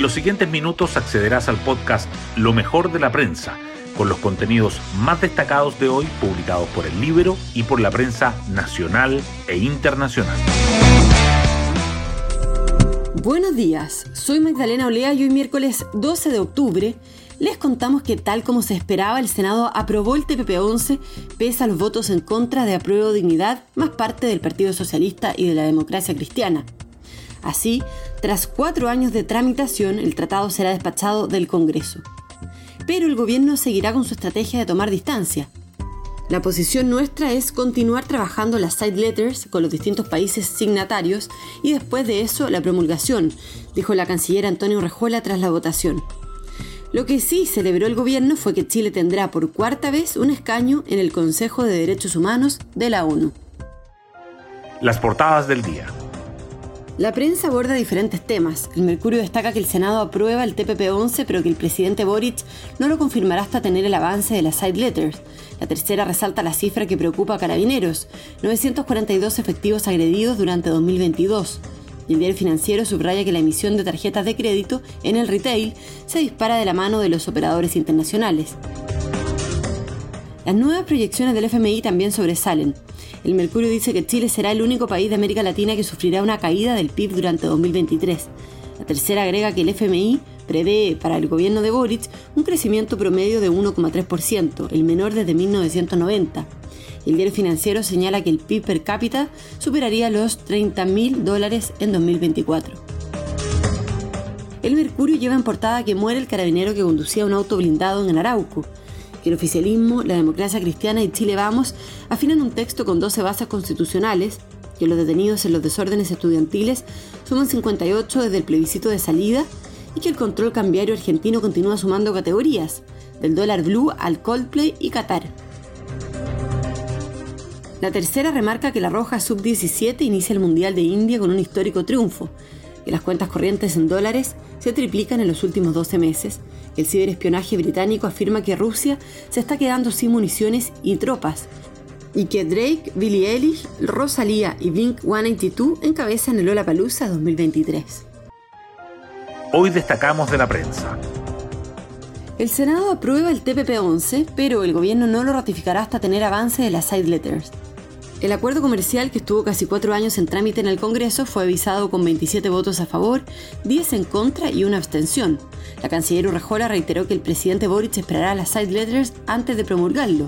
En los siguientes minutos accederás al podcast Lo mejor de la prensa, con los contenidos más destacados de hoy publicados por el libro y por la prensa nacional e internacional. Buenos días, soy Magdalena Olea y hoy miércoles 12 de octubre les contamos que tal como se esperaba el Senado aprobó el TPP-11 pese a los votos en contra de Apruebo Dignidad, más parte del Partido Socialista y de la Democracia Cristiana. Así, tras cuatro años de tramitación, el tratado será despachado del Congreso. Pero el gobierno seguirá con su estrategia de tomar distancia. La posición nuestra es continuar trabajando las side letters con los distintos países signatarios y después de eso la promulgación, dijo la canciller Antonio Rejuela tras la votación. Lo que sí celebró el gobierno fue que Chile tendrá por cuarta vez un escaño en el Consejo de Derechos Humanos de la ONU. Las portadas del día. La prensa aborda diferentes temas. El Mercurio destaca que el Senado aprueba el TPP-11, pero que el presidente Boric no lo confirmará hasta tener el avance de las side letters. La tercera resalta la cifra que preocupa a carabineros, 942 efectivos agredidos durante 2022. El diario financiero subraya que la emisión de tarjetas de crédito en el retail se dispara de la mano de los operadores internacionales. Las nuevas proyecciones del FMI también sobresalen. El Mercurio dice que Chile será el único país de América Latina que sufrirá una caída del PIB durante 2023. La tercera agrega que el FMI prevé para el gobierno de Boric un crecimiento promedio de 1,3%, el menor desde 1990. El diario financiero señala que el PIB per cápita superaría los 30 mil dólares en 2024. El Mercurio lleva en portada que muere el carabinero que conducía un auto blindado en Arauco el oficialismo, la democracia cristiana y Chile Vamos afinan un texto con 12 bases constitucionales, que los detenidos en los desórdenes estudiantiles suman 58 desde el plebiscito de salida y que el control cambiario argentino continúa sumando categorías, del dólar blue al Coldplay y Qatar. La tercera remarca que la Roja Sub-17 inicia el Mundial de India con un histórico triunfo, que las cuentas corrientes en dólares se triplican en los últimos 12 meses el ciberespionaje británico afirma que Rusia se está quedando sin municiones y tropas y que Drake, Billie Eilish, Rosalía y Blink 182 encabezan el Lollapalooza 2023. Hoy destacamos de la prensa. El Senado aprueba el TPP-11, pero el gobierno no lo ratificará hasta tener avance de las side letters. El acuerdo comercial, que estuvo casi cuatro años en trámite en el Congreso, fue avisado con 27 votos a favor, 10 en contra y una abstención. La canciller Urrejola reiteró que el presidente Boric esperará las side letters antes de promulgarlo.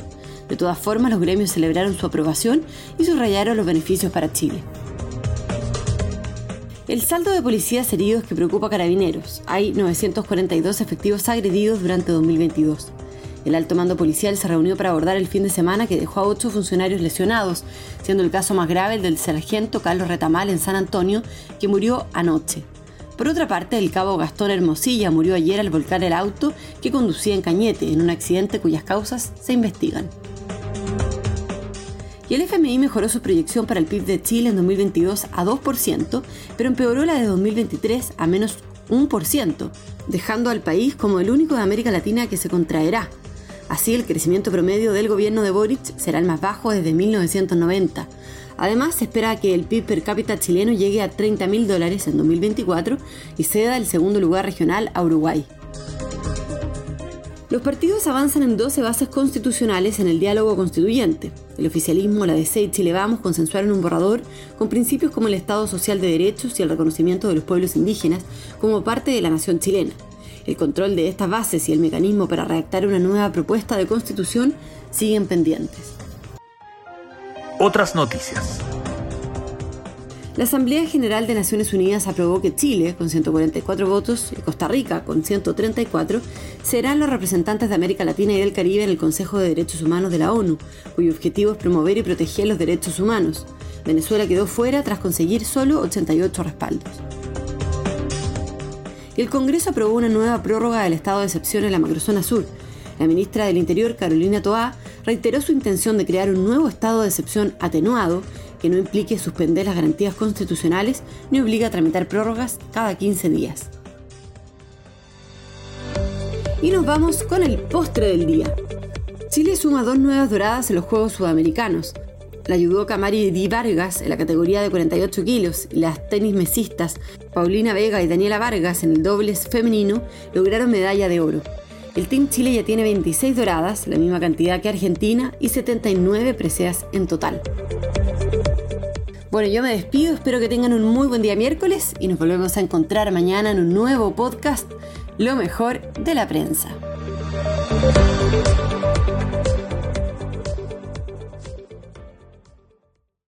De todas formas, los gremios celebraron su aprobación y subrayaron los beneficios para Chile. El saldo de policías heridos que preocupa a carabineros. Hay 942 efectivos agredidos durante 2022. El alto mando policial se reunió para abordar el fin de semana que dejó a ocho funcionarios lesionados, siendo el caso más grave el del sargento Carlos Retamal en San Antonio, que murió anoche. Por otra parte, el cabo Gastón Hermosilla murió ayer al volcar el auto que conducía en Cañete, en un accidente cuyas causas se investigan. Y el FMI mejoró su proyección para el PIB de Chile en 2022 a 2%, pero empeoró la de 2023 a menos 1%, dejando al país como el único de América Latina que se contraerá, Así, el crecimiento promedio del gobierno de Boric será el más bajo desde 1990. Además, se espera que el PIB per cápita chileno llegue a 30 mil dólares en 2024 y ceda el segundo lugar regional a Uruguay. Los partidos avanzan en 12 bases constitucionales en el diálogo constituyente. El oficialismo, la DC y Chile Vamos consensuaron un borrador con principios como el Estado social de derechos y el reconocimiento de los pueblos indígenas como parte de la nación chilena. El control de estas bases y el mecanismo para redactar una nueva propuesta de constitución siguen pendientes. Otras noticias. La Asamblea General de Naciones Unidas aprobó que Chile, con 144 votos, y Costa Rica, con 134, serán los representantes de América Latina y del Caribe en el Consejo de Derechos Humanos de la ONU, cuyo objetivo es promover y proteger los derechos humanos. Venezuela quedó fuera tras conseguir solo 88 respaldos el Congreso aprobó una nueva prórroga del estado de excepción en la macrozona sur. La ministra del Interior, Carolina Toá, reiteró su intención de crear un nuevo estado de excepción atenuado que no implique suspender las garantías constitucionales ni obliga a tramitar prórrogas cada 15 días. Y nos vamos con el postre del día. Chile suma dos nuevas doradas en los Juegos Sudamericanos. La judoka Mari Di Vargas en la categoría de 48 kilos y las tenis mesistas Paulina Vega y Daniela Vargas en el dobles femenino lograron medalla de oro. El Team Chile ya tiene 26 doradas, la misma cantidad que Argentina, y 79 preseas en total. Bueno, yo me despido, espero que tengan un muy buen día miércoles y nos volvemos a encontrar mañana en un nuevo podcast, Lo mejor de la prensa.